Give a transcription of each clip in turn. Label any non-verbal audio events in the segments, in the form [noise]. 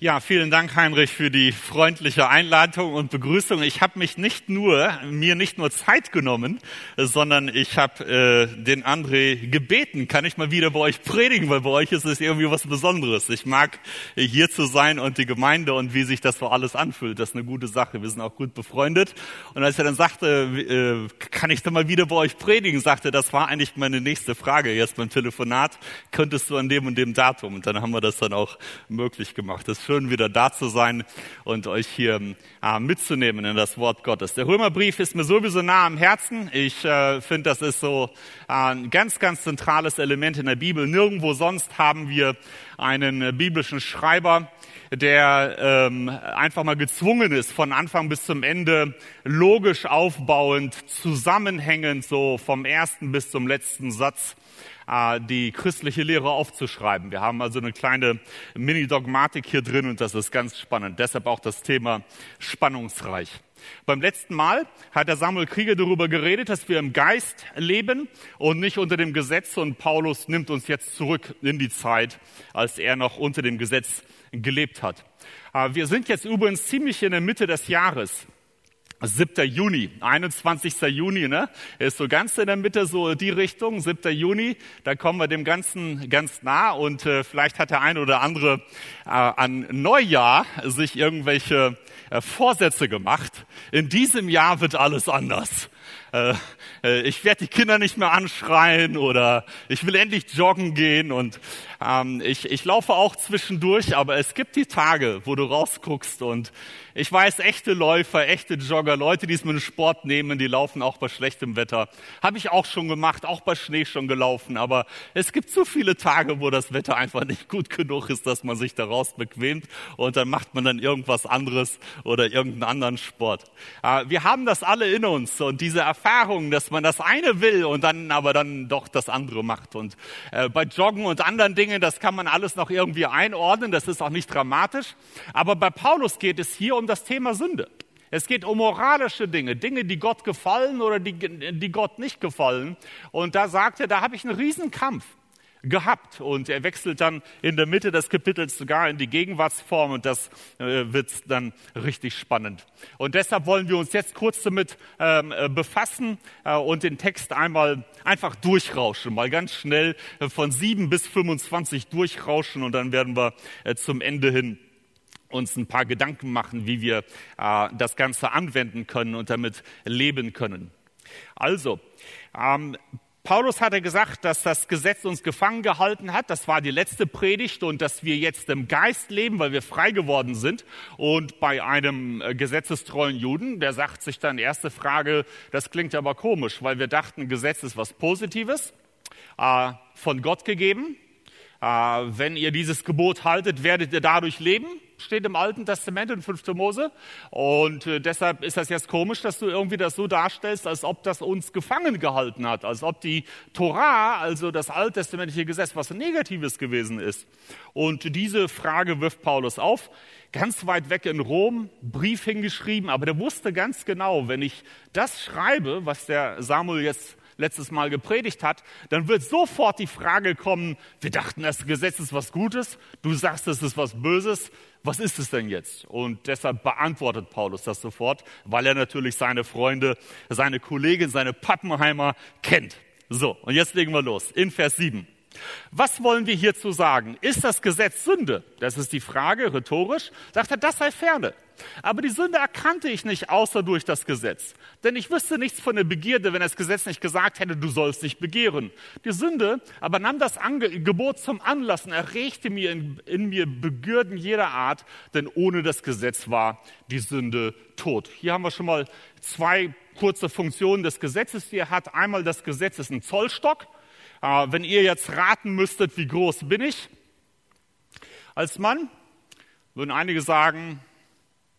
Ja, vielen Dank, Heinrich, für die freundliche Einladung und Begrüßung. Ich habe mich nicht nur, mir nicht nur Zeit genommen, sondern ich habe äh, den André gebeten, kann ich mal wieder bei euch predigen, weil bei euch ist es irgendwie was Besonderes. Ich mag hier zu sein und die Gemeinde und wie sich das so alles anfühlt. Das ist eine gute Sache. Wir sind auch gut befreundet. Und als er dann sagte, äh, kann ich da mal wieder bei euch predigen, sagte, das war eigentlich meine nächste Frage jetzt beim Telefonat. Könntest du an dem und dem Datum? Und dann haben wir das dann auch möglich gemacht. Das schön, wieder da zu sein und euch hier äh, mitzunehmen in das Wort Gottes. Der Römerbrief ist mir sowieso nah am Herzen. Ich äh, finde, das ist so äh, ein ganz, ganz zentrales Element in der Bibel. Nirgendwo sonst haben wir einen äh, biblischen Schreiber, der ähm, einfach mal gezwungen ist, von Anfang bis zum Ende logisch aufbauend, zusammenhängend, so vom ersten bis zum letzten Satz die christliche Lehre aufzuschreiben. Wir haben also eine kleine Mini-Dogmatik hier drin und das ist ganz spannend. Deshalb auch das Thema spannungsreich. Beim letzten Mal hat der Samuel Krieger darüber geredet, dass wir im Geist leben und nicht unter dem Gesetz. Und Paulus nimmt uns jetzt zurück in die Zeit, als er noch unter dem Gesetz gelebt hat. Äh, wir sind jetzt übrigens ziemlich in der Mitte des Jahres. 7. Juni, 21. Juni, ne? Ist so ganz in der Mitte so die Richtung, 7. Juni, da kommen wir dem Ganzen ganz nah und äh, vielleicht hat der eine oder andere äh, an Neujahr sich irgendwelche äh, Vorsätze gemacht. In diesem Jahr wird alles anders. Äh, äh, ich werde die Kinder nicht mehr anschreien oder ich will endlich joggen gehen und ähm, ich, ich laufe auch zwischendurch, aber es gibt die Tage, wo du rausguckst und ich weiß, echte Läufer, echte Jogger, Leute, die es mit dem Sport nehmen, die laufen auch bei schlechtem Wetter. Habe ich auch schon gemacht, auch bei Schnee schon gelaufen, aber es gibt so viele Tage, wo das Wetter einfach nicht gut genug ist, dass man sich daraus bequemt und dann macht man dann irgendwas anderes oder irgendeinen anderen Sport. Äh, wir haben das alle in uns und diese Erfahrung, dass man das eine will und dann aber dann doch das andere macht. Und äh, bei Joggen und anderen Dingen, das kann man alles noch irgendwie einordnen, das ist auch nicht dramatisch. Aber bei Paulus geht es hier um das Thema Sünde. Es geht um moralische Dinge, Dinge, die Gott gefallen oder die, die Gott nicht gefallen. Und da sagt er, da habe ich einen Riesenkampf gehabt. Und er wechselt dann in der Mitte des Kapitels sogar in die Gegenwartsform und das äh, wird dann richtig spannend. Und deshalb wollen wir uns jetzt kurz damit ähm, äh, befassen äh, und den Text einmal einfach durchrauschen, mal ganz schnell äh, von 7 bis 25 durchrauschen und dann werden wir äh, zum Ende hin uns ein paar Gedanken machen, wie wir äh, das Ganze anwenden können und damit leben können. Also, ähm, Paulus hatte gesagt, dass das Gesetz uns gefangen gehalten hat. Das war die letzte Predigt und dass wir jetzt im Geist leben, weil wir frei geworden sind. Und bei einem äh, gesetzestreuen Juden, der sagt sich dann erste Frage, das klingt aber komisch, weil wir dachten, Gesetz ist was Positives, äh, von Gott gegeben. Äh, wenn ihr dieses Gebot haltet, werdet ihr dadurch leben steht im Alten Testament in 5. Mose. Und äh, deshalb ist das jetzt komisch, dass du irgendwie das so darstellst, als ob das uns gefangen gehalten hat, als ob die Torah, also das alttestamentliche Gesetz, was Negatives gewesen ist. Und diese Frage wirft Paulus auf. Ganz weit weg in Rom, Brief hingeschrieben, aber der wusste ganz genau, wenn ich das schreibe, was der Samuel jetzt letztes Mal gepredigt hat, dann wird sofort die Frage kommen, wir dachten, das Gesetz ist was Gutes, du sagst, es ist was Böses, was ist es denn jetzt? Und deshalb beantwortet Paulus das sofort, weil er natürlich seine Freunde, seine Kollegen, seine Pappenheimer kennt. So, und jetzt legen wir los. In Vers 7. Was wollen wir hierzu sagen? Ist das Gesetz Sünde? Das ist die Frage, rhetorisch. Sagt er, das sei ferne. Aber die Sünde erkannte ich nicht außer durch das Gesetz. Denn ich wüsste nichts von der Begierde, wenn das Gesetz nicht gesagt hätte, du sollst nicht begehren. Die Sünde aber nahm das Gebot zum Anlass und erregte mir in, in mir Begierden jeder Art, denn ohne das Gesetz war die Sünde tot. Hier haben wir schon mal zwei kurze Funktionen des Gesetzes, die er hat. Einmal das Gesetz ist ein Zollstock. Äh, wenn ihr jetzt raten müsstet, wie groß bin ich als Mann, würden einige sagen,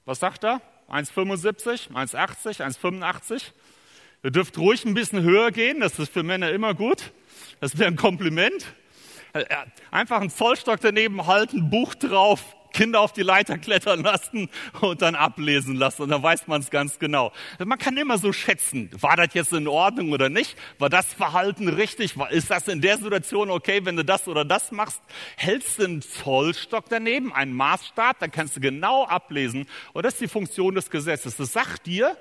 was sagt er? 1,75, 1,80, 1,85. Ihr dürft ruhig ein bisschen höher gehen, das ist für Männer immer gut. Das wäre ein Kompliment. Äh, einfach einen Zollstock daneben halten, Buch drauf, Kinder auf die Leiter klettern lassen und dann ablesen lassen und dann weiß man es ganz genau. Man kann immer so schätzen, war das jetzt in Ordnung oder nicht? War das Verhalten richtig? Ist das in der Situation okay, wenn du das oder das machst? Hältst du einen Zollstock daneben, einen Maßstab, dann kannst du genau ablesen. Und das ist die Funktion des Gesetzes. Das sagt dir,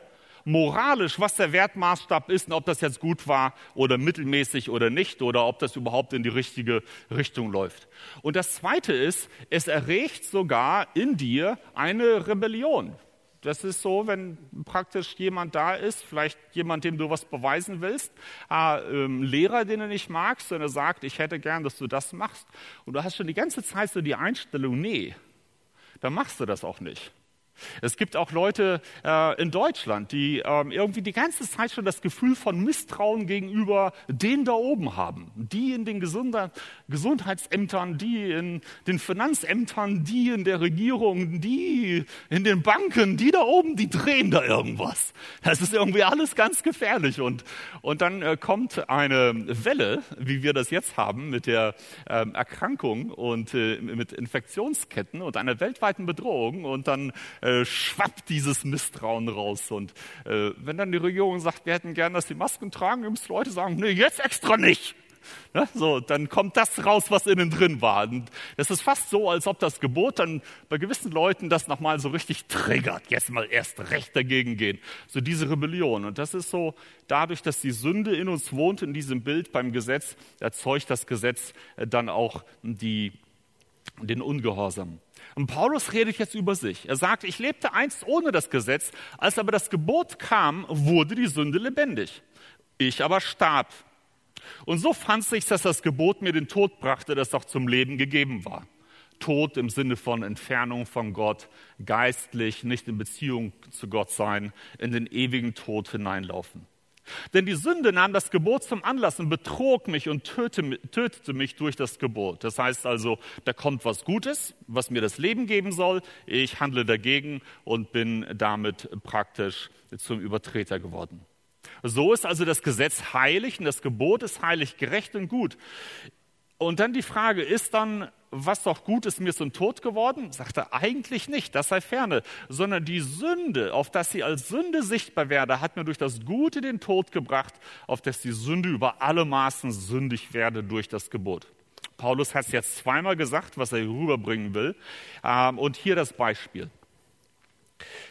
moralisch, was der Wertmaßstab ist und ob das jetzt gut war oder mittelmäßig oder nicht oder ob das überhaupt in die richtige Richtung läuft. Und das Zweite ist, es erregt sogar in dir eine Rebellion. Das ist so, wenn praktisch jemand da ist, vielleicht jemand, dem du was beweisen willst, äh, ähm, Lehrer, den du nicht magst, und er sagt, ich hätte gern, dass du das machst. Und du hast schon die ganze Zeit so die Einstellung, nee, dann machst du das auch nicht. Es gibt auch Leute äh, in Deutschland, die ähm, irgendwie die ganze Zeit schon das Gefühl von Misstrauen gegenüber denen da oben haben. Die in den Gesunder Gesundheitsämtern, die in den Finanzämtern, die in der Regierung, die in den Banken, die da oben, die drehen da irgendwas. Das ist irgendwie alles ganz gefährlich. Und, und dann äh, kommt eine Welle, wie wir das jetzt haben, mit der ähm, Erkrankung und äh, mit Infektionsketten und einer weltweiten Bedrohung. Und dann äh, schwappt dieses Misstrauen raus. Und äh, wenn dann die Regierung sagt, wir hätten gern, dass die Masken tragen, dann müssen Leute sagen, nee, jetzt extra nicht. Ne? So, dann kommt das raus, was innen drin war. Und das ist fast so, als ob das Gebot dann bei gewissen Leuten das nochmal so richtig triggert. Jetzt mal erst recht dagegen gehen. So diese Rebellion. Und das ist so, dadurch, dass die Sünde in uns wohnt, in diesem Bild beim Gesetz, erzeugt das Gesetz äh, dann auch die, den Ungehorsam. Und Paulus redet jetzt über sich. Er sagt, ich lebte einst ohne das Gesetz, als aber das Gebot kam, wurde die Sünde lebendig. Ich aber starb. Und so fand sich, dass das Gebot mir den Tod brachte, das auch zum Leben gegeben war. Tod im Sinne von Entfernung von Gott, geistlich, nicht in Beziehung zu Gott sein, in den ewigen Tod hineinlaufen. Denn die Sünde nahm das Gebot zum Anlass und betrog mich und tötete mich durch das Gebot. Das heißt also, da kommt was Gutes, was mir das Leben geben soll. Ich handle dagegen und bin damit praktisch zum Übertreter geworden. So ist also das Gesetz heilig und das Gebot ist heilig, gerecht und gut. Und dann die Frage, ist dann, was doch gut ist, mir zum Tod geworden? Sagt er, eigentlich nicht, das sei ferne, sondern die Sünde, auf dass sie als Sünde sichtbar werde, hat mir durch das Gute den Tod gebracht, auf dass die Sünde über alle Maßen sündig werde durch das Gebot. Paulus hat es jetzt zweimal gesagt, was er rüberbringen will. Ähm, und hier das Beispiel.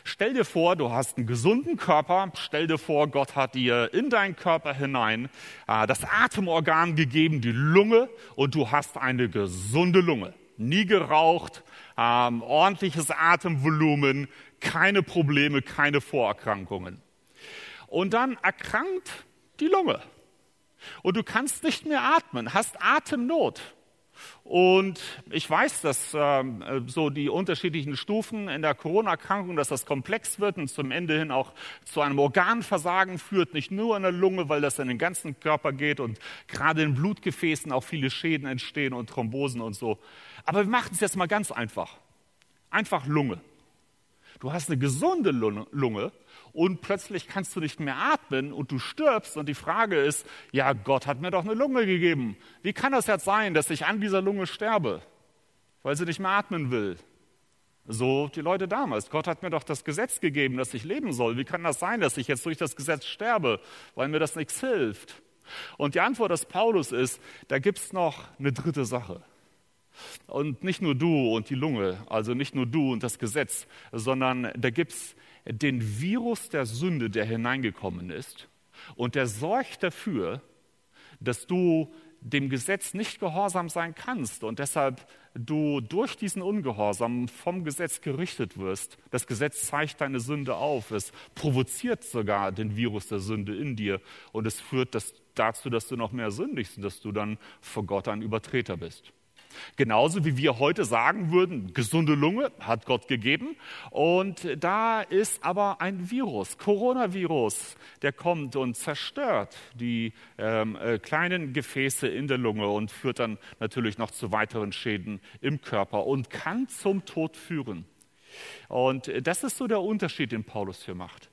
Stell dir vor, du hast einen gesunden Körper. Stell dir vor, Gott hat dir in deinen Körper hinein äh, das Atemorgan gegeben, die Lunge, und du hast eine gesunde Lunge. Nie geraucht, ähm, ordentliches Atemvolumen, keine Probleme, keine Vorerkrankungen. Und dann erkrankt die Lunge. Und du kannst nicht mehr atmen, hast Atemnot. Und ich weiß, dass ähm, äh, so die unterschiedlichen Stufen in der Corona-Erkrankung, dass das komplex wird und zum Ende hin auch zu einem Organversagen führt, nicht nur in der Lunge, weil das in den ganzen Körper geht und gerade in Blutgefäßen auch viele Schäden entstehen und Thrombosen und so. Aber wir machen es jetzt mal ganz einfach. Einfach Lunge. Du hast eine gesunde Lunge und plötzlich kannst du nicht mehr atmen und du stirbst und die Frage ist, ja, Gott hat mir doch eine Lunge gegeben. Wie kann das jetzt sein, dass ich an dieser Lunge sterbe, weil sie nicht mehr atmen will? So die Leute damals. Gott hat mir doch das Gesetz gegeben, dass ich leben soll. Wie kann das sein, dass ich jetzt durch das Gesetz sterbe, weil mir das nichts hilft? Und die Antwort des Paulus ist, da gibt es noch eine dritte Sache. Und nicht nur du und die Lunge, also nicht nur du und das Gesetz, sondern da gibt es den Virus der Sünde, der hineingekommen ist. Und der sorgt dafür, dass du dem Gesetz nicht gehorsam sein kannst und deshalb du durch diesen Ungehorsam vom Gesetz gerichtet wirst. Das Gesetz zeigt deine Sünde auf. Es provoziert sogar den Virus der Sünde in dir und es führt das dazu, dass du noch mehr sündigst und dass du dann vor Gott ein Übertreter bist. Genauso wie wir heute sagen würden, gesunde Lunge hat Gott gegeben. Und da ist aber ein Virus, Coronavirus, der kommt und zerstört die ähm, äh, kleinen Gefäße in der Lunge und führt dann natürlich noch zu weiteren Schäden im Körper und kann zum Tod führen. Und das ist so der Unterschied, den Paulus hier macht.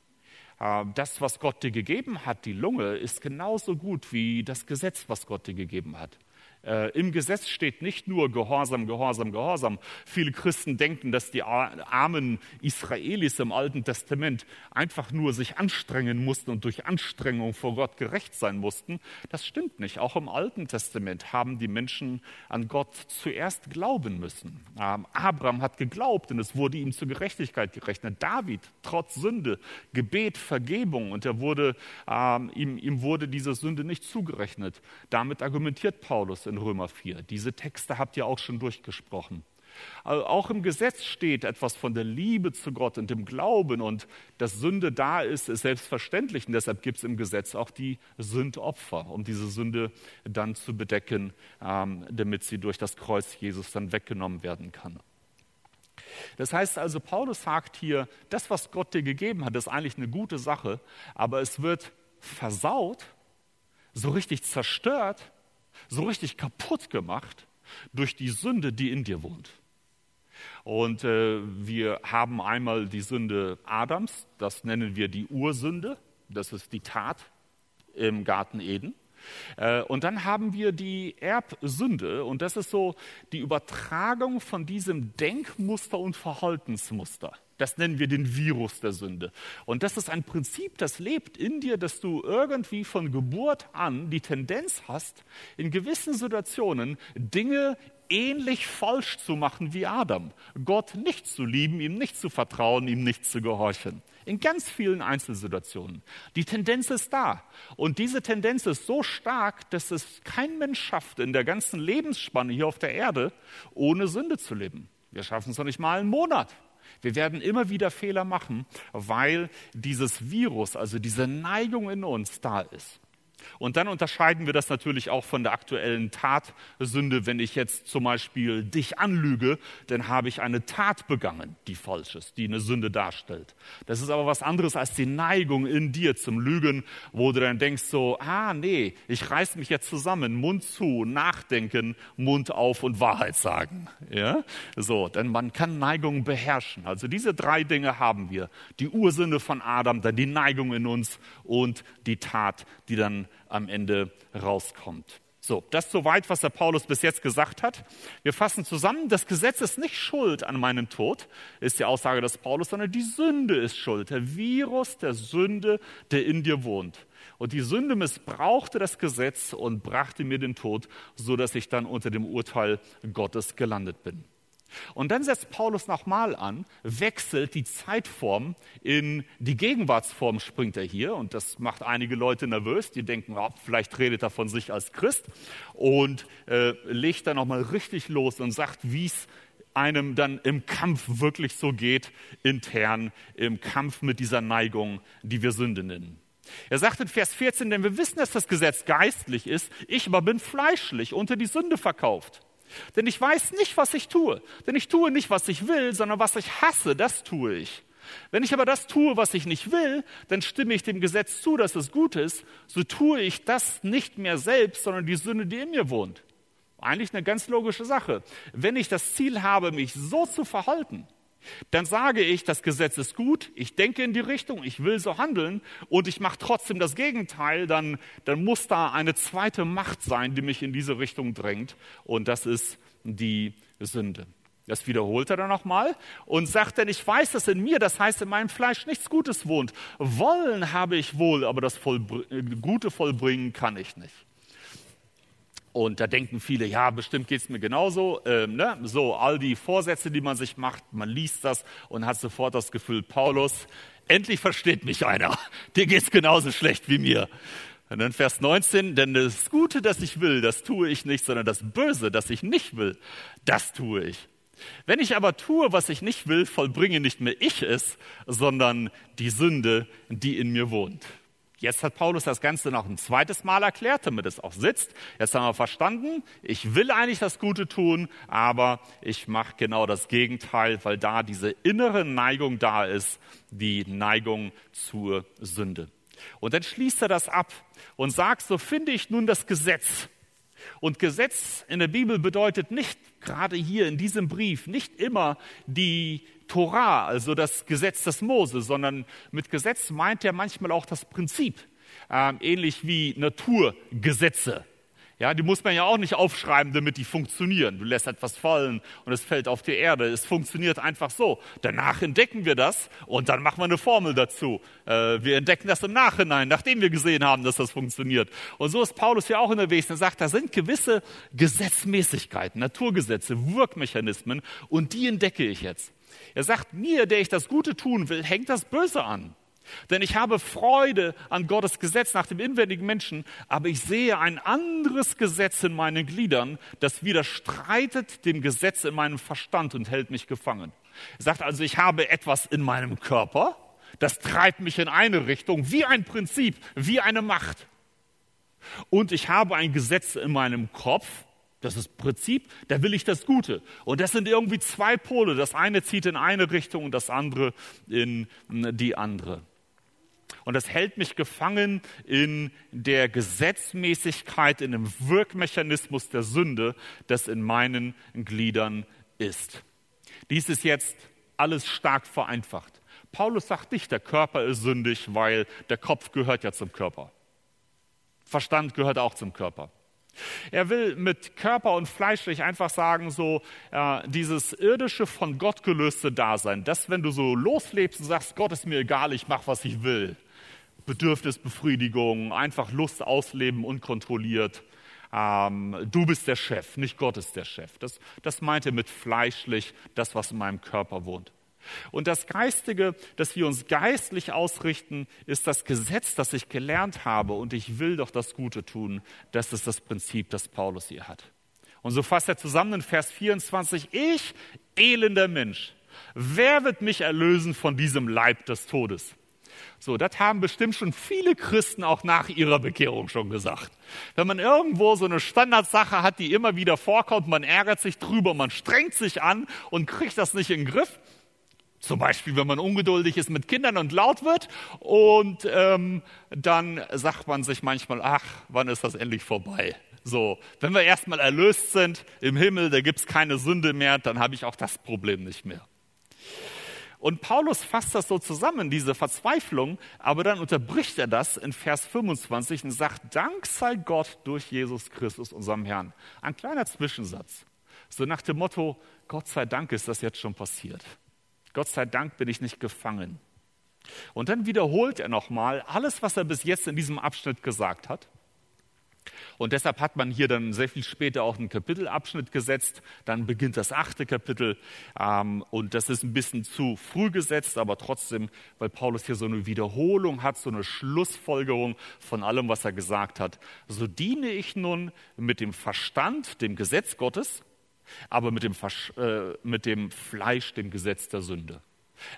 Ähm, das, was Gott dir gegeben hat, die Lunge, ist genauso gut wie das Gesetz, was Gott dir gegeben hat. Äh, Im Gesetz steht nicht nur Gehorsam, Gehorsam, Gehorsam. Viele Christen denken, dass die armen Israelis im Alten Testament einfach nur sich anstrengen mussten und durch Anstrengung vor Gott gerecht sein mussten. Das stimmt nicht. Auch im Alten Testament haben die Menschen an Gott zuerst glauben müssen. Ähm, Abraham hat geglaubt und es wurde ihm zur Gerechtigkeit gerechnet. David, trotz Sünde, Gebet, Vergebung und er wurde, ähm, ihm, ihm wurde diese Sünde nicht zugerechnet. Damit argumentiert Paulus in Römer 4. Diese Texte habt ihr auch schon durchgesprochen. Also auch im Gesetz steht etwas von der Liebe zu Gott und dem Glauben und dass Sünde da ist, ist selbstverständlich. Und deshalb gibt es im Gesetz auch die Sündopfer, um diese Sünde dann zu bedecken, ähm, damit sie durch das Kreuz Jesus dann weggenommen werden kann. Das heißt also, Paulus sagt hier, das, was Gott dir gegeben hat, ist eigentlich eine gute Sache, aber es wird versaut, so richtig zerstört, so richtig kaputt gemacht durch die Sünde, die in dir wohnt. Und äh, wir haben einmal die Sünde Adams, das nennen wir die Ursünde, das ist die Tat im Garten Eden. Äh, und dann haben wir die Erbsünde und das ist so die Übertragung von diesem Denkmuster und Verhaltensmuster. Das nennen wir den Virus der Sünde. Und das ist ein Prinzip, das lebt in dir, dass du irgendwie von Geburt an die Tendenz hast, in gewissen Situationen Dinge ähnlich falsch zu machen wie Adam. Gott nicht zu lieben, ihm nicht zu vertrauen, ihm nicht zu gehorchen. In ganz vielen Einzelsituationen. Die Tendenz ist da. Und diese Tendenz ist so stark, dass es kein Mensch schafft, in der ganzen Lebensspanne hier auf der Erde ohne Sünde zu leben. Wir schaffen es noch nicht mal einen Monat. Wir werden immer wieder Fehler machen, weil dieses Virus, also diese Neigung in uns da ist. Und dann unterscheiden wir das natürlich auch von der aktuellen Tatsünde. Wenn ich jetzt zum Beispiel dich anlüge, dann habe ich eine Tat begangen, die falsch ist, die eine Sünde darstellt. Das ist aber was anderes als die Neigung in dir zum Lügen, wo du dann denkst so, ah nee, ich reiß mich jetzt zusammen, Mund zu, nachdenken, Mund auf und Wahrheit sagen. Ja? So, denn man kann Neigungen beherrschen. Also diese drei Dinge haben wir. Die Ursünde von Adam, dann die Neigung in uns und die Tat, die dann am Ende rauskommt. So, das soweit, was der Paulus bis jetzt gesagt hat. Wir fassen zusammen, das Gesetz ist nicht schuld an meinem Tod, ist die Aussage des Paulus, sondern die Sünde ist schuld, der Virus der Sünde, der in dir wohnt. Und die Sünde missbrauchte das Gesetz und brachte mir den Tod, so dass ich dann unter dem Urteil Gottes gelandet bin. Und dann setzt Paulus nochmal an, wechselt die Zeitform in die Gegenwartsform, springt er hier. Und das macht einige Leute nervös, die denken, oh, vielleicht redet er von sich als Christ. Und äh, legt dann nochmal richtig los und sagt, wie es einem dann im Kampf wirklich so geht, intern, im Kampf mit dieser Neigung, die wir Sünde nennen. Er sagt in Vers 14, denn wir wissen, dass das Gesetz geistlich ist, ich aber bin fleischlich, unter die Sünde verkauft. Denn ich weiß nicht, was ich tue. Denn ich tue nicht, was ich will, sondern was ich hasse, das tue ich. Wenn ich aber das tue, was ich nicht will, dann stimme ich dem Gesetz zu, dass es gut ist, so tue ich das nicht mehr selbst, sondern die Sünde, die in mir wohnt. Eigentlich eine ganz logische Sache. Wenn ich das Ziel habe, mich so zu verhalten, dann sage ich, das Gesetz ist gut, ich denke in die Richtung, ich will so handeln und ich mache trotzdem das Gegenteil, dann, dann muss da eine zweite Macht sein, die mich in diese Richtung drängt und das ist die Sünde. Das wiederholt er dann nochmal und sagt dann, ich weiß, dass in mir, das heißt in meinem Fleisch nichts Gutes wohnt. Wollen habe ich wohl, aber das Vollbr Gute vollbringen kann ich nicht. Und da denken viele, ja, bestimmt geht's mir genauso. Ähm, ne? So, all die Vorsätze, die man sich macht, man liest das und hat sofort das Gefühl, Paulus, endlich versteht mich einer. Dir geht's genauso schlecht wie mir. Und dann Vers 19, denn das Gute, das ich will, das tue ich nicht, sondern das Böse, das ich nicht will, das tue ich. Wenn ich aber tue, was ich nicht will, vollbringe nicht mehr ich es, sondern die Sünde, die in mir wohnt. Jetzt hat Paulus das Ganze noch ein zweites Mal erklärt, damit es auch sitzt. Jetzt haben wir verstanden, ich will eigentlich das Gute tun, aber ich mache genau das Gegenteil, weil da diese innere Neigung da ist, die Neigung zur Sünde. Und dann schließt er das ab und sagt, so finde ich nun das Gesetz. Und Gesetz in der Bibel bedeutet nicht, gerade hier in diesem Brief, nicht immer die Torah, also das Gesetz des Mose, sondern mit Gesetz meint er manchmal auch das Prinzip, äh, ähnlich wie Naturgesetze. Ja, die muss man ja auch nicht aufschreiben, damit die funktionieren. Du lässt etwas fallen und es fällt auf die Erde. Es funktioniert einfach so. Danach entdecken wir das und dann machen wir eine Formel dazu. Äh, wir entdecken das im Nachhinein, nachdem wir gesehen haben, dass das funktioniert. Und so ist Paulus ja auch unterwegs. Er sagt, da sind gewisse Gesetzmäßigkeiten, Naturgesetze, Wirkmechanismen und die entdecke ich jetzt. Er sagt, mir, der ich das Gute tun will, hängt das Böse an. Denn ich habe Freude an Gottes Gesetz nach dem inwendigen Menschen, aber ich sehe ein anderes Gesetz in meinen Gliedern, das widerstreitet dem Gesetz in meinem Verstand und hält mich gefangen. Er sagt also, ich habe etwas in meinem Körper, das treibt mich in eine Richtung, wie ein Prinzip, wie eine Macht. Und ich habe ein Gesetz in meinem Kopf, das ist Prinzip, da will ich das Gute. Und das sind irgendwie zwei Pole. Das eine zieht in eine Richtung und das andere in die andere. Und das hält mich gefangen in der Gesetzmäßigkeit, in dem Wirkmechanismus der Sünde, das in meinen Gliedern ist. Dies ist jetzt alles stark vereinfacht. Paulus sagt nicht, der Körper ist sündig, weil der Kopf gehört ja zum Körper. Verstand gehört auch zum Körper. Er will mit Körper und fleischlich einfach sagen, so äh, dieses irdische von Gott gelöste Dasein, das, wenn du so loslebst und sagst, Gott ist mir egal, ich mach, was ich will, Bedürfnisbefriedigung, einfach Lust ausleben, unkontrolliert. Ähm, du bist der Chef, nicht Gott ist der Chef. Das, das meint er mit fleischlich, das, was in meinem Körper wohnt. Und das Geistige, dass wir uns geistlich ausrichten, ist das Gesetz, das ich gelernt habe und ich will doch das Gute tun. Das ist das Prinzip, das Paulus hier hat. Und so fasst er zusammen in Vers 24, ich, elender Mensch, wer wird mich erlösen von diesem Leib des Todes? So, das haben bestimmt schon viele Christen auch nach ihrer Bekehrung schon gesagt. Wenn man irgendwo so eine Standardsache hat, die immer wieder vorkommt, man ärgert sich drüber, man strengt sich an und kriegt das nicht in den Griff. Zum Beispiel, wenn man ungeduldig ist mit Kindern und laut wird und ähm, dann sagt man sich manchmal, ach, wann ist das endlich vorbei? So, wenn wir erstmal erlöst sind im Himmel, da gibt's keine Sünde mehr, dann habe ich auch das Problem nicht mehr. Und Paulus fasst das so zusammen, diese Verzweiflung, aber dann unterbricht er das in Vers 25 und sagt, Dank sei Gott durch Jesus Christus, unserem Herrn. Ein kleiner Zwischensatz. So nach dem Motto, Gott sei Dank ist das jetzt schon passiert. Gott sei Dank bin ich nicht gefangen. Und dann wiederholt er nochmal alles, was er bis jetzt in diesem Abschnitt gesagt hat. Und deshalb hat man hier dann sehr viel später auch einen Kapitelabschnitt gesetzt. Dann beginnt das achte Kapitel. Ähm, und das ist ein bisschen zu früh gesetzt, aber trotzdem, weil Paulus hier so eine Wiederholung hat, so eine Schlussfolgerung von allem, was er gesagt hat. So diene ich nun mit dem Verstand, dem Gesetz Gottes, aber mit dem, äh, mit dem Fleisch, dem Gesetz der Sünde.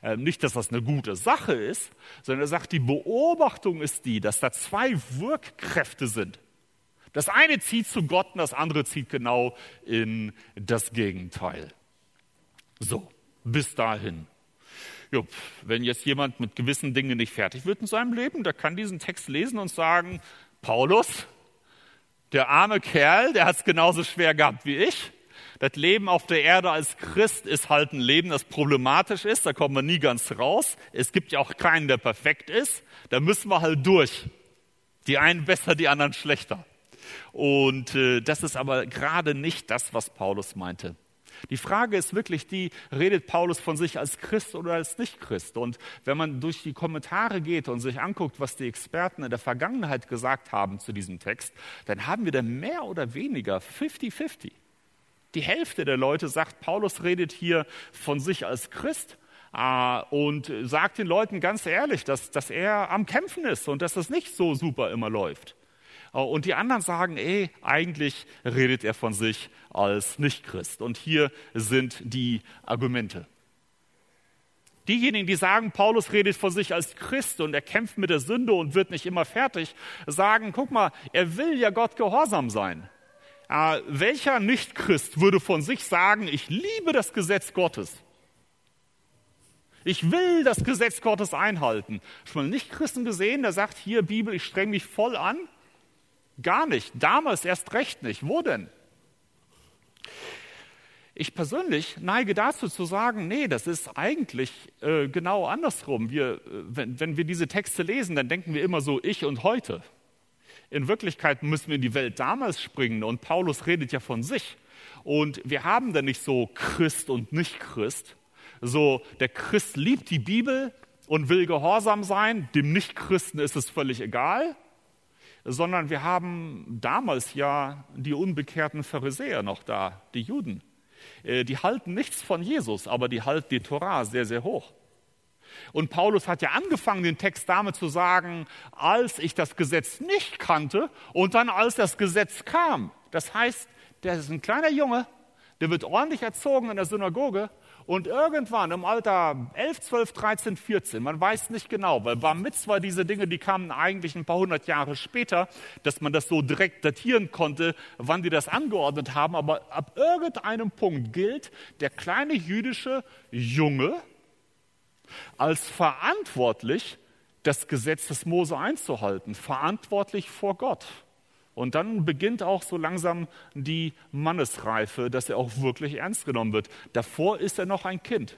Äh, nicht, dass das eine gute Sache ist, sondern er sagt, die Beobachtung ist die, dass da zwei Wirkkräfte sind. Das eine zieht zu Gott und das andere zieht genau in das Gegenteil. So, bis dahin. Jo, wenn jetzt jemand mit gewissen Dingen nicht fertig wird in seinem Leben, der kann diesen Text lesen und sagen, Paulus, der arme Kerl, der hat es genauso schwer gehabt wie ich. Das Leben auf der Erde als Christ ist halt ein Leben, das problematisch ist. Da kommen wir nie ganz raus. Es gibt ja auch keinen, der perfekt ist. Da müssen wir halt durch. Die einen besser, die anderen schlechter. Und äh, das ist aber gerade nicht das, was Paulus meinte. Die Frage ist wirklich die, redet Paulus von sich als Christ oder als Nicht-Christ? Und wenn man durch die Kommentare geht und sich anguckt, was die Experten in der Vergangenheit gesagt haben zu diesem Text, dann haben wir da mehr oder weniger 50-50. Die Hälfte der Leute sagt, Paulus redet hier von sich als Christ äh, und sagt den Leuten ganz ehrlich, dass, dass er am Kämpfen ist und dass das nicht so super immer läuft. Äh, und die anderen sagen, ey, eigentlich redet er von sich als Nichtchrist. Und hier sind die Argumente. Diejenigen, die sagen, Paulus redet von sich als Christ und er kämpft mit der Sünde und wird nicht immer fertig, sagen, guck mal, er will ja Gott gehorsam sein. Äh, welcher Nichtchrist würde von sich sagen, ich liebe das Gesetz Gottes? Ich will das Gesetz Gottes einhalten. Schon mal Nichtchristen gesehen, der sagt, hier Bibel, ich streng mich voll an. Gar nicht. Damals erst recht nicht. Wo denn? Ich persönlich neige dazu zu sagen, nee, das ist eigentlich äh, genau andersrum. Wir, äh, wenn, wenn wir diese Texte lesen, dann denken wir immer so ich und heute. In Wirklichkeit müssen wir in die Welt damals springen und Paulus redet ja von sich. Und wir haben da nicht so Christ und nicht Christ. So, der Christ liebt die Bibel und will gehorsam sein, dem Nichtchristen ist es völlig egal, sondern wir haben damals ja die unbekehrten Pharisäer noch da, die Juden. Äh, die halten nichts von Jesus, aber die halten die Torah sehr, sehr hoch. Und Paulus hat ja angefangen, den Text damit zu sagen, als ich das Gesetz nicht kannte und dann als das Gesetz kam. Das heißt, der ist ein kleiner Junge, der wird ordentlich erzogen in der Synagoge und irgendwann im Alter 11, 12, 13, 14, man weiß nicht genau, weil Bar Mitzvah, diese Dinge, die kamen eigentlich ein paar hundert Jahre später, dass man das so direkt datieren konnte, wann die das angeordnet haben. Aber ab irgendeinem Punkt gilt der kleine jüdische Junge als verantwortlich, das Gesetz des Mose einzuhalten, verantwortlich vor Gott. Und dann beginnt auch so langsam die Mannesreife, dass er auch wirklich ernst genommen wird. Davor ist er noch ein Kind.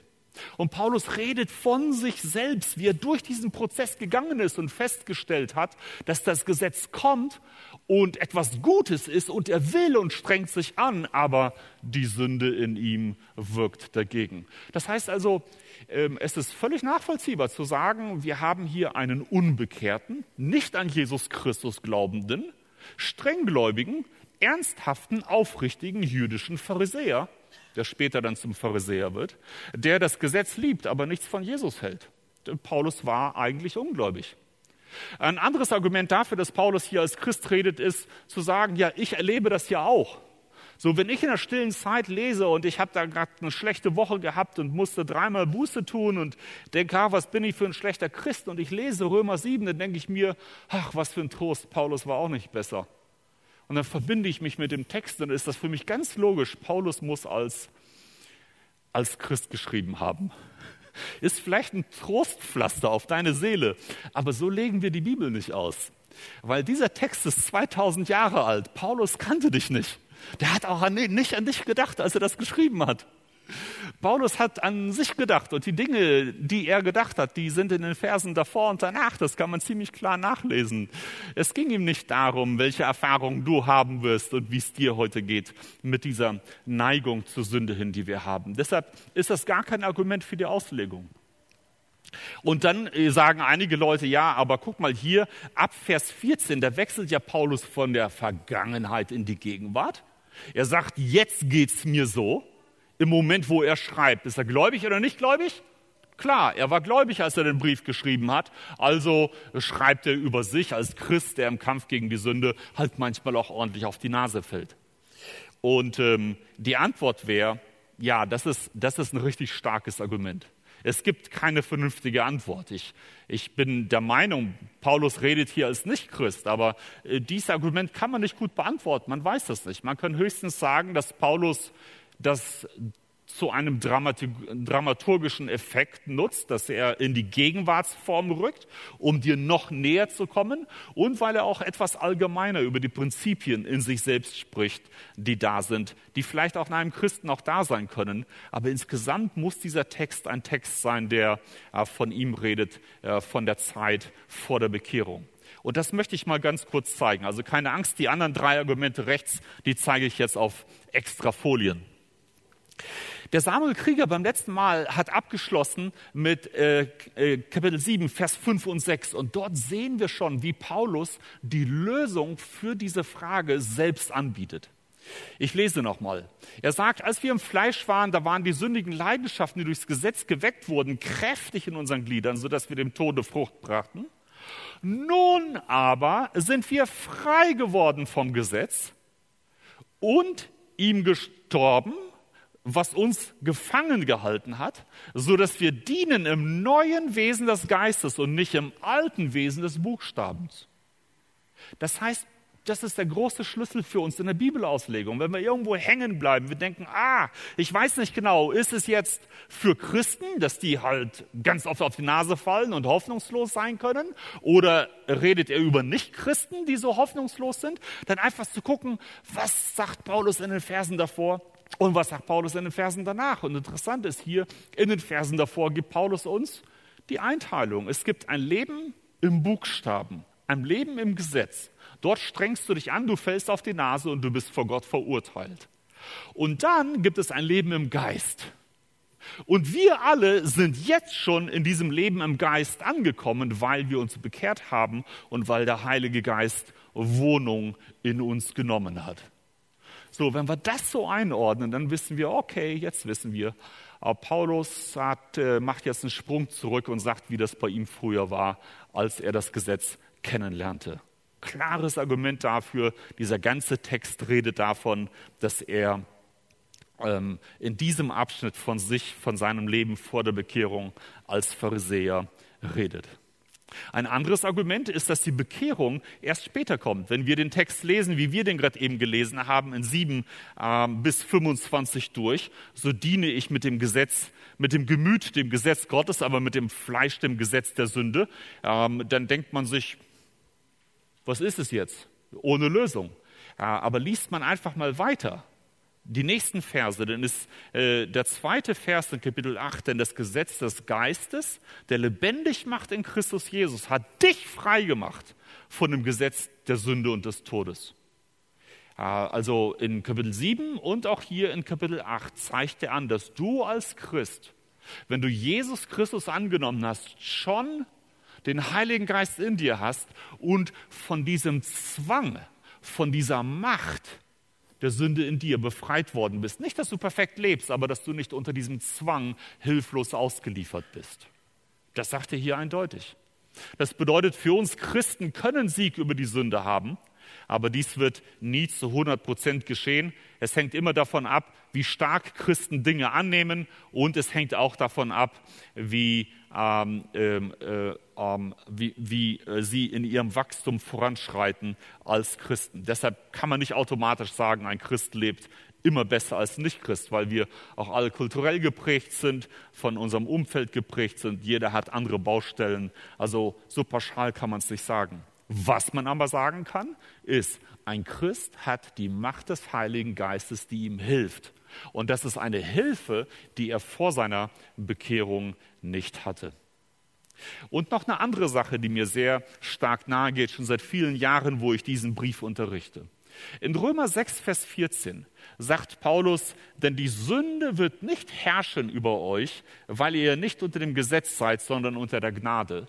Und Paulus redet von sich selbst, wie er durch diesen Prozess gegangen ist und festgestellt hat, dass das Gesetz kommt und etwas Gutes ist und er will und strengt sich an, aber die Sünde in ihm wirkt dagegen. Das heißt also, ähm, es ist völlig nachvollziehbar zu sagen, wir haben hier einen Unbekehrten, nicht an Jesus Christus Glaubenden, strenggläubigen, ernsthaften, aufrichtigen jüdischen Pharisäer, der später dann zum Pharisäer wird, der das Gesetz liebt, aber nichts von Jesus hält. Paulus war eigentlich ungläubig. Ein anderes Argument dafür, dass Paulus hier als Christ redet, ist zu sagen, ja, ich erlebe das ja auch. So, wenn ich in der stillen Zeit lese und ich habe da gerade eine schlechte Woche gehabt und musste dreimal Buße tun und denke, ah, was bin ich für ein schlechter Christ und ich lese Römer 7, dann denke ich mir, ach, was für ein Trost, Paulus war auch nicht besser. Und dann verbinde ich mich mit dem Text und ist das für mich ganz logisch, Paulus muss als, als Christ geschrieben haben. [laughs] Ist vielleicht ein Trostpflaster auf deine Seele, aber so legen wir die Bibel nicht aus. Weil dieser Text ist 2000 Jahre alt. Paulus kannte dich nicht. Der hat auch an, nicht an dich gedacht, als er das geschrieben hat. Paulus hat an sich gedacht und die Dinge, die er gedacht hat, die sind in den Versen davor und danach. Das kann man ziemlich klar nachlesen. Es ging ihm nicht darum, welche Erfahrungen du haben wirst und wie es dir heute geht mit dieser Neigung zur Sünde hin, die wir haben. Deshalb ist das gar kein Argument für die Auslegung. Und dann äh, sagen einige Leute, ja, aber guck mal hier, ab Vers 14, da wechselt ja Paulus von der Vergangenheit in die Gegenwart. Er sagt, jetzt geht's mir so. Im Moment, wo er schreibt, ist er gläubig oder nicht gläubig? Klar, er war gläubig, als er den Brief geschrieben hat. Also schreibt er über sich als Christ, der im Kampf gegen die Sünde halt manchmal auch ordentlich auf die Nase fällt. Und ähm, die Antwort wäre, ja, das ist, das ist ein richtig starkes Argument. Es gibt keine vernünftige Antwort. Ich, ich bin der Meinung, Paulus redet hier als Nichtchrist, aber äh, dieses Argument kann man nicht gut beantworten. Man weiß das nicht. Man kann höchstens sagen, dass Paulus das zu einem dramaturgischen Effekt nutzt, dass er in die Gegenwartsform rückt, um dir noch näher zu kommen und weil er auch etwas allgemeiner über die Prinzipien in sich selbst spricht, die da sind, die vielleicht auch in einem Christen auch da sein können. Aber insgesamt muss dieser Text ein Text sein, der äh, von ihm redet, äh, von der Zeit vor der Bekehrung. Und das möchte ich mal ganz kurz zeigen. Also keine Angst, die anderen drei Argumente rechts, die zeige ich jetzt auf extra Folien. Der Samuel Krieger beim letzten Mal hat abgeschlossen mit äh, äh, Kapitel 7, Vers 5 und 6. Und dort sehen wir schon, wie Paulus die Lösung für diese Frage selbst anbietet. Ich lese nochmal. Er sagt, als wir im Fleisch waren, da waren die sündigen Leidenschaften, die durchs Gesetz geweckt wurden, kräftig in unseren Gliedern, sodass wir dem Tode Frucht brachten. Nun aber sind wir frei geworden vom Gesetz und ihm gestorben was uns gefangen gehalten hat, so dass wir dienen im neuen Wesen des Geistes und nicht im alten Wesen des Buchstabens. Das heißt, das ist der große Schlüssel für uns in der Bibelauslegung. Wenn wir irgendwo hängen bleiben, wir denken, ah, ich weiß nicht genau, ist es jetzt für Christen, dass die halt ganz oft auf die Nase fallen und hoffnungslos sein können? Oder redet er über Nichtchristen, die so hoffnungslos sind? Dann einfach zu gucken, was sagt Paulus in den Versen davor? Und was sagt Paulus in den Versen danach? Und interessant ist hier, in den Versen davor gibt Paulus uns die Einteilung. Es gibt ein Leben im Buchstaben, ein Leben im Gesetz, Dort strengst du dich an, du fällst auf die Nase und du bist vor Gott verurteilt. Und dann gibt es ein Leben im Geist. Und wir alle sind jetzt schon in diesem Leben im Geist angekommen, weil wir uns bekehrt haben und weil der Heilige Geist Wohnung in uns genommen hat. So, wenn wir das so einordnen, dann wissen wir, okay, jetzt wissen wir. Aber Paulus hat, äh, macht jetzt einen Sprung zurück und sagt, wie das bei ihm früher war, als er das Gesetz kennenlernte. Klares Argument dafür, dieser ganze Text redet davon, dass er ähm, in diesem Abschnitt von sich, von seinem Leben vor der Bekehrung als Pharisäer redet. Ein anderes Argument ist, dass die Bekehrung erst später kommt. Wenn wir den Text lesen, wie wir den gerade eben gelesen haben, in 7 äh, bis 25 durch, so diene ich mit dem Gesetz, mit dem Gemüt, dem Gesetz Gottes, aber mit dem Fleisch, dem Gesetz der Sünde. Ähm, dann denkt man sich, was ist es jetzt? Ohne Lösung. Ja, aber liest man einfach mal weiter, die nächsten Verse, denn ist äh, der zweite Vers in Kapitel 8, denn das Gesetz des Geistes, der lebendig macht in Christus Jesus, hat dich frei gemacht von dem Gesetz der Sünde und des Todes. Äh, also in Kapitel 7 und auch hier in Kapitel 8 zeigt er an, dass du als Christ, wenn du Jesus Christus angenommen hast, schon den Heiligen Geist in dir hast und von diesem Zwang, von dieser Macht, der Sünde in dir befreit worden bist. Nicht, dass du perfekt lebst, aber dass du nicht unter diesem Zwang hilflos ausgeliefert bist. Das sagt er hier eindeutig. Das bedeutet, für uns Christen können Sieg über die Sünde haben, aber dies wird nie zu 100 Prozent geschehen. Es hängt immer davon ab, wie stark Christen Dinge annehmen und es hängt auch davon ab, wie ähm, äh, ähm, wie, wie äh, sie in ihrem Wachstum voranschreiten als Christen. Deshalb kann man nicht automatisch sagen, ein Christ lebt immer besser als ein Nicht-Christ, weil wir auch alle kulturell geprägt sind, von unserem Umfeld geprägt sind. Jeder hat andere Baustellen. Also so pauschal kann man es nicht sagen. Was man aber sagen kann, ist, ein Christ hat die Macht des Heiligen Geistes, die ihm hilft. Und das ist eine Hilfe, die er vor seiner Bekehrung nicht hatte. Und noch eine andere Sache, die mir sehr stark nahe geht, schon seit vielen Jahren, wo ich diesen Brief unterrichte. In Römer 6, Vers 14 sagt Paulus, denn die Sünde wird nicht herrschen über euch, weil ihr nicht unter dem Gesetz seid, sondern unter der Gnade.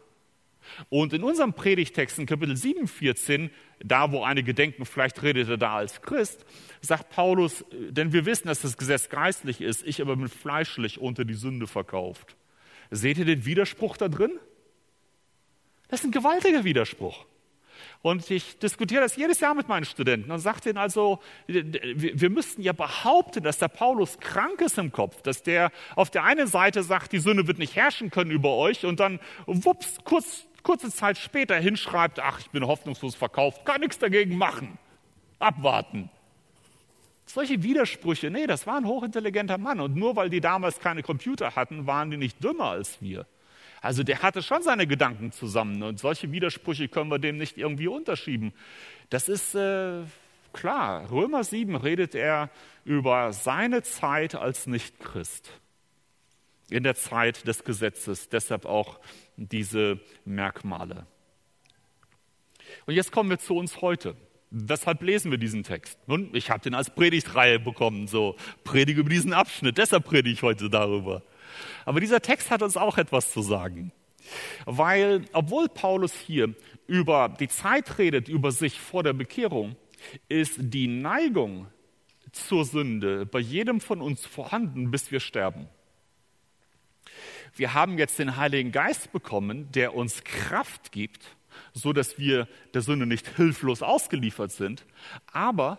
Und in unserem Predigtext in Kapitel 7, 14, da wo einige denken, vielleicht redet er da als Christ, sagt Paulus, denn wir wissen, dass das Gesetz geistlich ist, ich aber bin fleischlich unter die Sünde verkauft. Seht ihr den Widerspruch da drin? Das ist ein gewaltiger Widerspruch. Und ich diskutiere das jedes Jahr mit meinen Studenten und sage denen also, wir müssten ja behaupten, dass der Paulus krank ist im Kopf, dass der auf der einen Seite sagt, die Sünde wird nicht herrschen können über euch und dann, wups, kurz, kurze Zeit später hinschreibt, ach, ich bin hoffnungslos verkauft, kann nichts dagegen machen. Abwarten. Solche Widersprüche, nee, das war ein hochintelligenter Mann. Und nur weil die damals keine Computer hatten, waren die nicht dümmer als wir. Also der hatte schon seine Gedanken zusammen. Und solche Widersprüche können wir dem nicht irgendwie unterschieben. Das ist äh, klar. Römer 7 redet er über seine Zeit als Nichtchrist. In der Zeit des Gesetzes. Deshalb auch diese Merkmale. Und jetzt kommen wir zu uns heute. Weshalb lesen wir diesen Text? Nun, ich habe den als Predigtreihe bekommen, so predige über diesen Abschnitt, deshalb predige ich heute darüber. Aber dieser Text hat uns auch etwas zu sagen. Weil, obwohl Paulus hier über die Zeit redet, über sich vor der Bekehrung, ist die Neigung zur Sünde bei jedem von uns vorhanden, bis wir sterben. Wir haben jetzt den Heiligen Geist bekommen, der uns Kraft gibt, so dass wir der Sünde nicht hilflos ausgeliefert sind, aber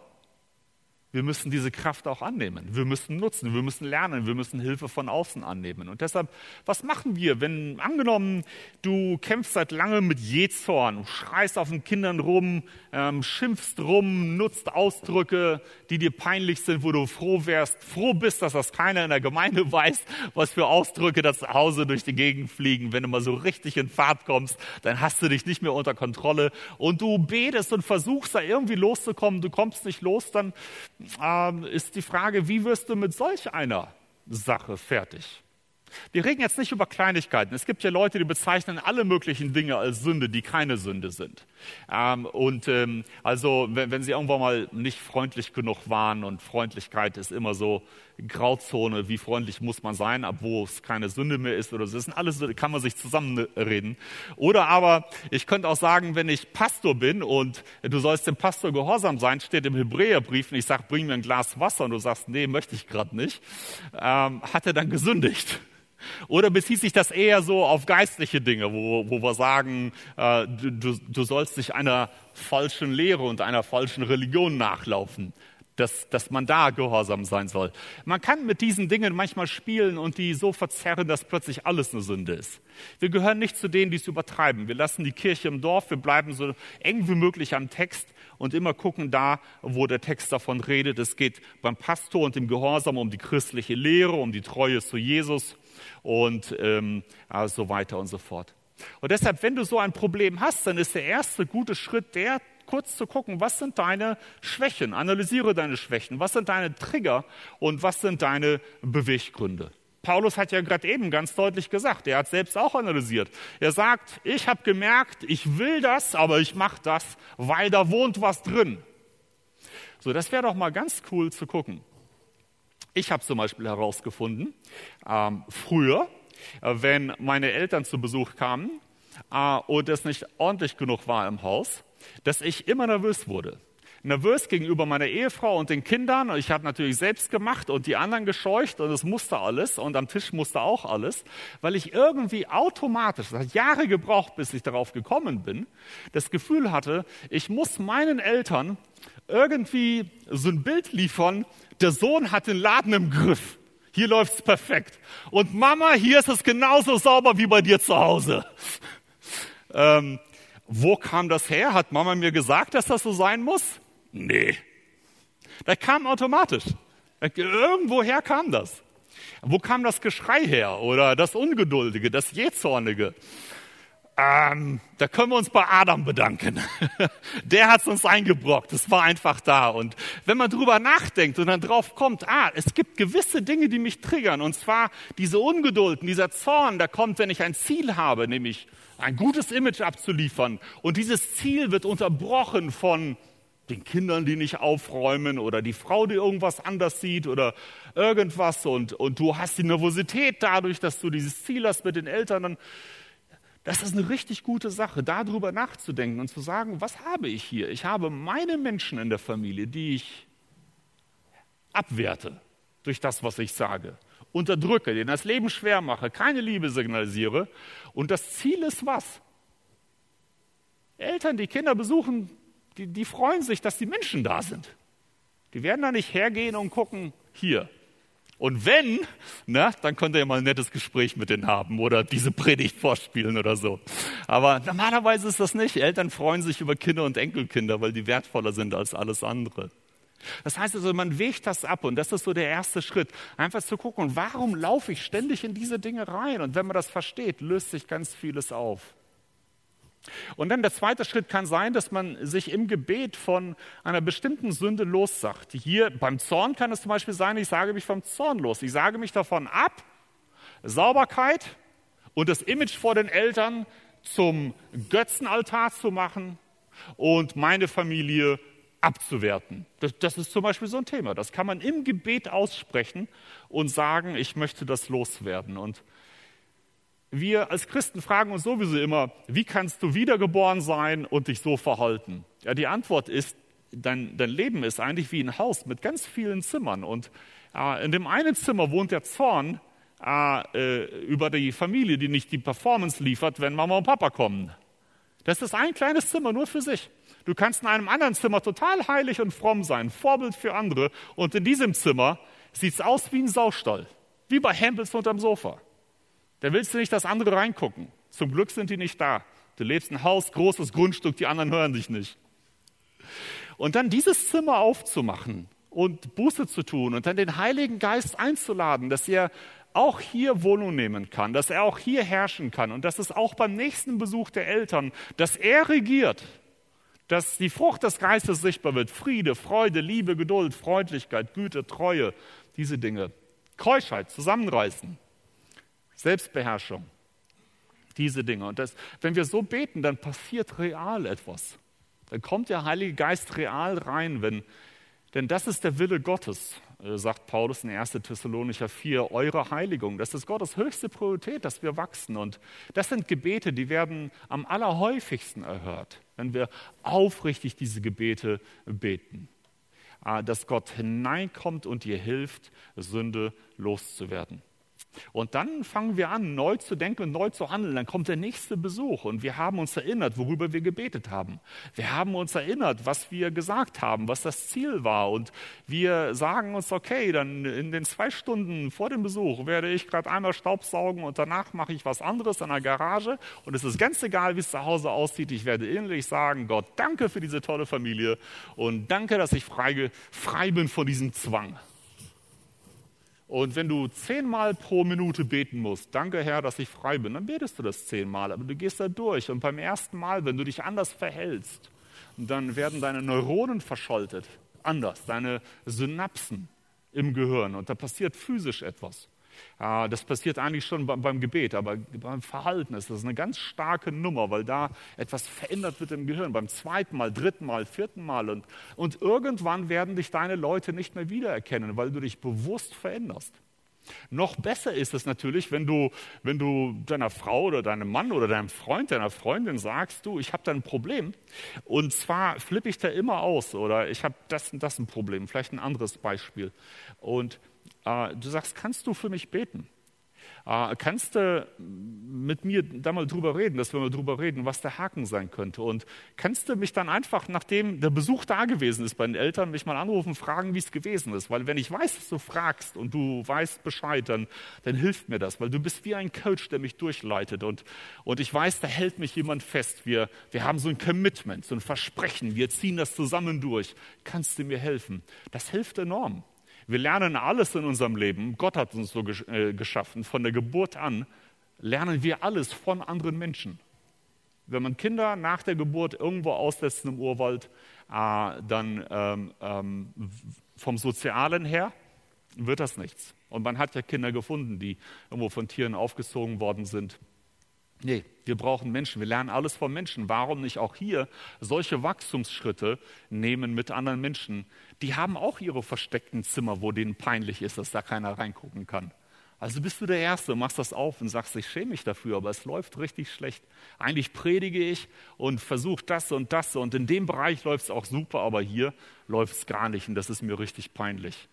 wir müssen diese Kraft auch annehmen. Wir müssen nutzen, wir müssen lernen, wir müssen Hilfe von außen annehmen. Und deshalb, was machen wir, wenn angenommen, du kämpfst seit langem mit Jezorn, schreist auf den Kindern rum, ähm, schimpfst rum, nutzt Ausdrücke, die dir peinlich sind, wo du froh wärst, froh bist, dass das keiner in der Gemeinde [laughs] weiß, was für Ausdrücke da zu Hause durch die Gegend fliegen. Wenn du mal so richtig in Fahrt kommst, dann hast du dich nicht mehr unter Kontrolle und du betest und versuchst da irgendwie loszukommen, du kommst nicht los, dann ähm, ist die Frage, wie wirst du mit solch einer Sache fertig? Wir reden jetzt nicht über Kleinigkeiten. Es gibt ja Leute, die bezeichnen alle möglichen Dinge als Sünde, die keine Sünde sind. Ähm, und ähm, also, wenn, wenn, sie irgendwann mal nicht freundlich genug waren und Freundlichkeit ist immer so Grauzone, wie freundlich muss man sein, ab wo es keine Sünde mehr ist oder so. Das sind alles, kann man sich zusammenreden. Oder aber, ich könnte auch sagen, wenn ich Pastor bin und du sollst dem Pastor gehorsam sein, steht im Hebräerbrief und ich sage, bring mir ein Glas Wasser und du sagst, nee, möchte ich gerade nicht, ähm, hat er dann gesündigt. Oder bezieht sich das eher so auf geistliche Dinge, wo, wo wir sagen, äh, du, du sollst dich einer falschen Lehre und einer falschen Religion nachlaufen, dass, dass man da gehorsam sein soll. Man kann mit diesen Dingen manchmal spielen und die so verzerren, dass plötzlich alles eine Sünde ist. Wir gehören nicht zu denen, die es übertreiben. Wir lassen die Kirche im Dorf, wir bleiben so eng wie möglich am Text und immer gucken da, wo der Text davon redet. Es geht beim Pastor und dem Gehorsam um die christliche Lehre, um die Treue zu Jesus und ähm, so weiter und so fort. Und deshalb, wenn du so ein Problem hast, dann ist der erste gute Schritt der, kurz zu gucken, was sind deine Schwächen? Analysiere deine Schwächen. Was sind deine Trigger und was sind deine Beweggründe? Paulus hat ja gerade eben ganz deutlich gesagt, er hat selbst auch analysiert. Er sagt, ich habe gemerkt, ich will das, aber ich mache das, weil da wohnt was drin. So, das wäre doch mal ganz cool zu gucken. Ich habe zum Beispiel herausgefunden, ähm, früher, äh, wenn meine Eltern zu Besuch kamen äh, und es nicht ordentlich genug war im Haus, dass ich immer nervös wurde. Nervös gegenüber meiner Ehefrau und den Kindern. Ich habe natürlich selbst gemacht und die anderen gescheucht und es musste alles und am Tisch musste auch alles, weil ich irgendwie automatisch, das hat Jahre gebraucht, bis ich darauf gekommen bin, das Gefühl hatte, ich muss meinen Eltern irgendwie so ein Bild liefern, der Sohn hat den Laden im Griff. Hier läuft's perfekt. Und Mama, hier ist es genauso sauber wie bei dir zu Hause. [laughs] Ähm, wo kam das her? Hat Mama mir gesagt, dass das so sein muss? Nee. Das kam automatisch. Irgendwoher kam das. Wo kam das Geschrei her? Oder das Ungeduldige, das Jähzornige? Ähm, da können wir uns bei Adam bedanken. [laughs] Der hat es uns eingebrockt. Es war einfach da. Und wenn man drüber nachdenkt und dann drauf kommt, ah, es gibt gewisse Dinge, die mich triggern. Und zwar diese Ungeduld, dieser Zorn, der kommt, wenn ich ein Ziel habe, nämlich ein gutes Image abzuliefern. Und dieses Ziel wird unterbrochen von den Kindern, die nicht aufräumen oder die Frau, die irgendwas anders sieht oder irgendwas. Und, und du hast die Nervosität dadurch, dass du dieses Ziel hast mit den Eltern. Dann das ist eine richtig gute Sache, darüber nachzudenken und zu sagen, was habe ich hier? Ich habe meine Menschen in der Familie, die ich abwerte durch das, was ich sage, unterdrücke, denen das Leben schwer mache, keine Liebe signalisiere. Und das Ziel ist was? Eltern, die Kinder besuchen, die, die freuen sich, dass die Menschen da sind. Die werden da nicht hergehen und gucken, hier, und wenn, na, dann könnt ihr mal ein nettes Gespräch mit denen haben oder diese Predigt vorspielen oder so. Aber normalerweise ist das nicht. Eltern freuen sich über Kinder und Enkelkinder, weil die wertvoller sind als alles andere. Das heißt also, man wägt das ab und das ist so der erste Schritt. Einfach zu gucken, warum laufe ich ständig in diese Dinge rein? Und wenn man das versteht, löst sich ganz vieles auf. Und dann der zweite Schritt kann sein, dass man sich im Gebet von einer bestimmten Sünde lossagt. Hier beim Zorn kann es zum Beispiel sein, ich sage mich vom Zorn los. Ich sage mich davon ab, Sauberkeit und das Image vor den Eltern zum Götzenaltar zu machen und meine Familie abzuwerten. Das, das, ist zum Beispiel so ein Thema. Das kann man im Gebet aussprechen und sagen, ich möchte das loswerden. Und wir als Christen fragen uns sowieso immer, wie kannst du wiedergeboren sein und dich so verhalten? Ja, die Antwort ist, dein, dein Leben ist eigentlich wie ein Haus mit ganz vielen Zimmern. Und äh, in dem einen Zimmer wohnt der Zorn äh, äh, über die Familie, die nicht die Performance liefert, wenn Mama und Papa kommen. Das ist ein kleines Zimmer nur für sich. Du kannst in einem anderen Zimmer total heilig und fromm sein, Vorbild für andere. Und in diesem Zimmer sieht es aus wie ein Saustall, wie bei Hempels unterm Sofa. Da willst du nicht, dass andere reingucken. Zum Glück sind die nicht da. Du lebst ein Haus, großes Grundstück, die anderen hören dich nicht. Und dann dieses Zimmer aufzumachen und Buße zu tun und dann den Heiligen Geist einzuladen, dass er auch hier Wohnung nehmen kann, dass er auch hier herrschen kann und dass es auch beim nächsten Besuch der Eltern, dass er regiert, dass die Frucht des Geistes sichtbar wird. Friede, Freude, Liebe, Geduld, Freundlichkeit, Güte, Treue, diese Dinge. Keuschheit, zusammenreißen. Selbstbeherrschung. Diese Dinge. Und das, wenn wir so beten, dann passiert real etwas. Dann kommt der Heilige Geist real rein, wenn, denn das ist der Wille Gottes, äh, sagt Paulus in 1. Thessalonicher 4, eure Heiligung. Das ist Gottes höchste Priorität, dass wir wachsen. Und das sind Gebete, die werden am allerhäufigsten erhört, wenn wir aufrichtig diese Gebete beten. Ah, dass Gott hineinkommt und dir hilft, Sünde loszuwerden. Und dann fangen wir an, neu zu denken und neu zu handeln. Dann kommt der nächste Besuch und wir haben uns erinnert, worüber wir gebetet haben. Wir haben uns erinnert, was wir gesagt haben, was das Ziel war. Und wir sagen uns, okay, dann in den zwei Stunden vor dem Besuch werde ich gerade einmal Staubsaugen und danach mache ich was anderes in der Garage. Und es ist ganz egal, wie es zu Hause aussieht. Ich werde innerlich sagen, Gott, danke für diese tolle Familie und danke, dass ich frei, frei bin von diesem Zwang. Und wenn du zehnmal pro Minute beten musst, danke Herr, dass ich frei bin, dann betest du das zehnmal, aber du gehst da durch. Und beim ersten Mal, wenn du dich anders verhältst, dann werden deine Neuronen verschaltet, anders, deine Synapsen im Gehirn und da passiert physisch etwas. Das passiert eigentlich schon beim Gebet, aber beim Verhalten ist das eine ganz starke Nummer, weil da etwas verändert wird im Gehirn. Beim zweiten Mal, dritten Mal, vierten Mal. Und, und irgendwann werden dich deine Leute nicht mehr wiedererkennen, weil du dich bewusst veränderst. Noch besser ist es natürlich, wenn du, wenn du deiner Frau oder deinem Mann oder deinem Freund, deiner Freundin sagst, du, ich habe da ein Problem. Und zwar flippe ich da immer aus oder ich habe das und das ein Problem. Vielleicht ein anderes Beispiel. Und du sagst, kannst du für mich beten? Äh, kannst du mit mir da mal drüber reden, dass wir mal drüber reden, was der Haken sein könnte? Und kannst du mich dann einfach, nachdem der Besuch da gewesen ist bei den Eltern, mich mal anrufen, fragen, wie es gewesen ist? Weil wenn ich weiß, dass du fragst und du weißt Bescheid, dann, dann hilft mir das, weil du bist wie ein Coach, der mich durchleitet. Und, und ich weiß, da hält mich jemand fest. Wir, wir haben so ein Commitment, so ein Versprechen. Wir ziehen das zusammen durch. Kannst du mir helfen? Das hilft enorm. Wir lernen alles in unserem Leben. Gott hat uns so äh, geschaffen. Von der Geburt an lernen wir alles von anderen Menschen. Wenn man Kinder nach der Geburt irgendwo auslässt im Urwald, äh, dann ähm, ähm, vom Sozialen her wird das nichts. Und man hat ja Kinder gefunden, die irgendwo von Tieren aufgezogen worden sind. Nee, wir brauchen Menschen. Wir lernen alles von Menschen. Warum nicht auch hier solche Wachstumsschritte nehmen mit anderen Menschen? Die haben auch ihre versteckten Zimmer, wo denen peinlich ist, dass da keiner reingucken kann. Also bist du der Erste, machst das auf und sagst, ich schäme mich dafür, aber es läuft richtig schlecht. Eigentlich predige ich und versuche das und das und in dem Bereich läuft es auch super, aber hier läuft es gar nicht und das ist mir richtig peinlich.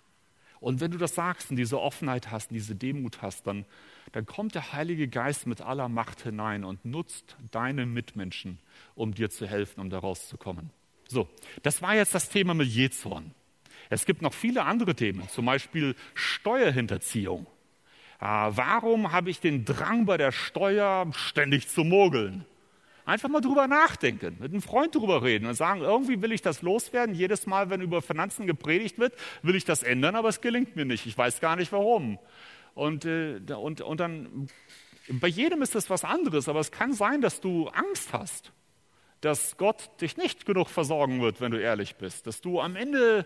Und wenn du das sagst und diese Offenheit hast und diese Demut hast, dann dann kommt der Heilige Geist mit aller Macht hinein und nutzt deine Mitmenschen, um dir zu helfen, um da rauszukommen. So, das war jetzt das Thema mit Jezorn. Es gibt noch viele andere Themen, zum Beispiel Steuerhinterziehung. Ah, warum habe ich den Drang bei der Steuer ständig zu mogeln? Einfach mal drüber nachdenken, mit einem Freund drüber reden und sagen, irgendwie will ich das loswerden. Jedes Mal, wenn über Finanzen gepredigt wird, will ich das ändern, aber es gelingt mir nicht. Ich weiß gar nicht warum. Und, äh, und, und dann, bei jedem ist das was anderes, aber es kann sein, dass du Angst hast, dass Gott dich nicht genug versorgen wird, wenn du ehrlich bist, dass du am Ende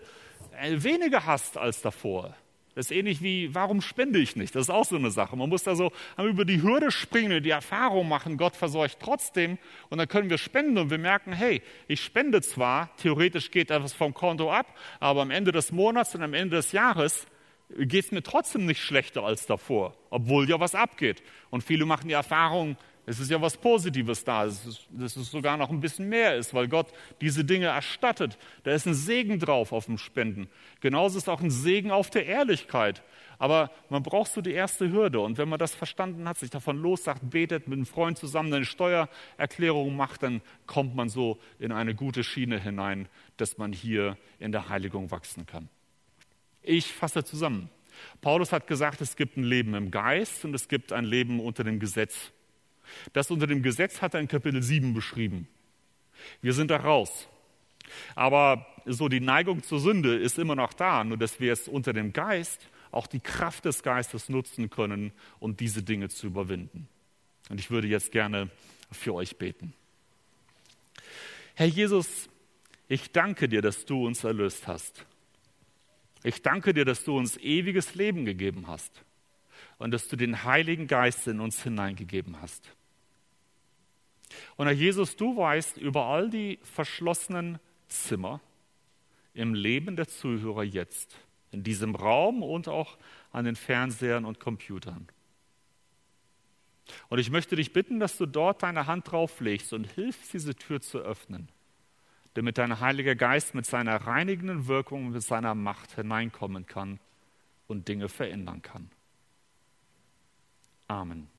äh, weniger hast als davor. Das ist ähnlich wie, warum spende ich nicht? Das ist auch so eine Sache. Man muss da so über die Hürde springen die Erfahrung machen, Gott versorgt trotzdem. Und dann können wir spenden und wir merken, hey, ich spende zwar, theoretisch geht etwas vom Konto ab, aber am Ende des Monats und am Ende des Jahres geht es mir trotzdem nicht schlechter als davor, obwohl ja was abgeht. Und viele machen die Erfahrung, es ist ja was Positives da, dass es, sogar noch ein bisschen mehr ist, weil Gott diese Dinge erstattet. Da ist ein Segen drauf auf dem Spenden. Genauso ist auch ein Segen auf der Ehrlichkeit. Aber man braucht so die erste Hürde. Und wenn man das verstanden hat, sich davon los sagt, betet mit einem Freund zusammen, eine Steuererklärung macht, dann kommt man so in eine gute Schiene hinein, dass man hier in der Heiligung wachsen kann. Ich fasse zusammen. Paulus hat gesagt, es gibt ein Leben im Geist und es gibt ein Leben unter dem Gesetz. Das unter dem Gesetz hat er in Kapitel 7 beschrieben. Wir sind da raus. Aber so die Neigung zur Sünde ist immer noch da, nur dass wir es unter dem Geist auch die Kraft des Geistes nutzen können, um diese Dinge zu überwinden. Und ich würde jetzt gerne für euch beten. Herr Jesus, ich danke dir, dass du uns erlöst hast. Ich danke dir, dass du uns ewiges Leben gegeben hast. Und dass du den Heiligen Geist in uns hineingegeben hast. Und Herr Jesus, du weißt über all die verschlossenen Zimmer im Leben der Zuhörer jetzt, in diesem Raum und auch an den Fernsehern und Computern. Und ich möchte dich bitten, dass du dort deine Hand drauflegst und hilfst, diese Tür zu öffnen, damit dein Heiliger Geist mit seiner reinigenden Wirkung, mit seiner Macht hineinkommen kann und Dinge verändern kann. Amen.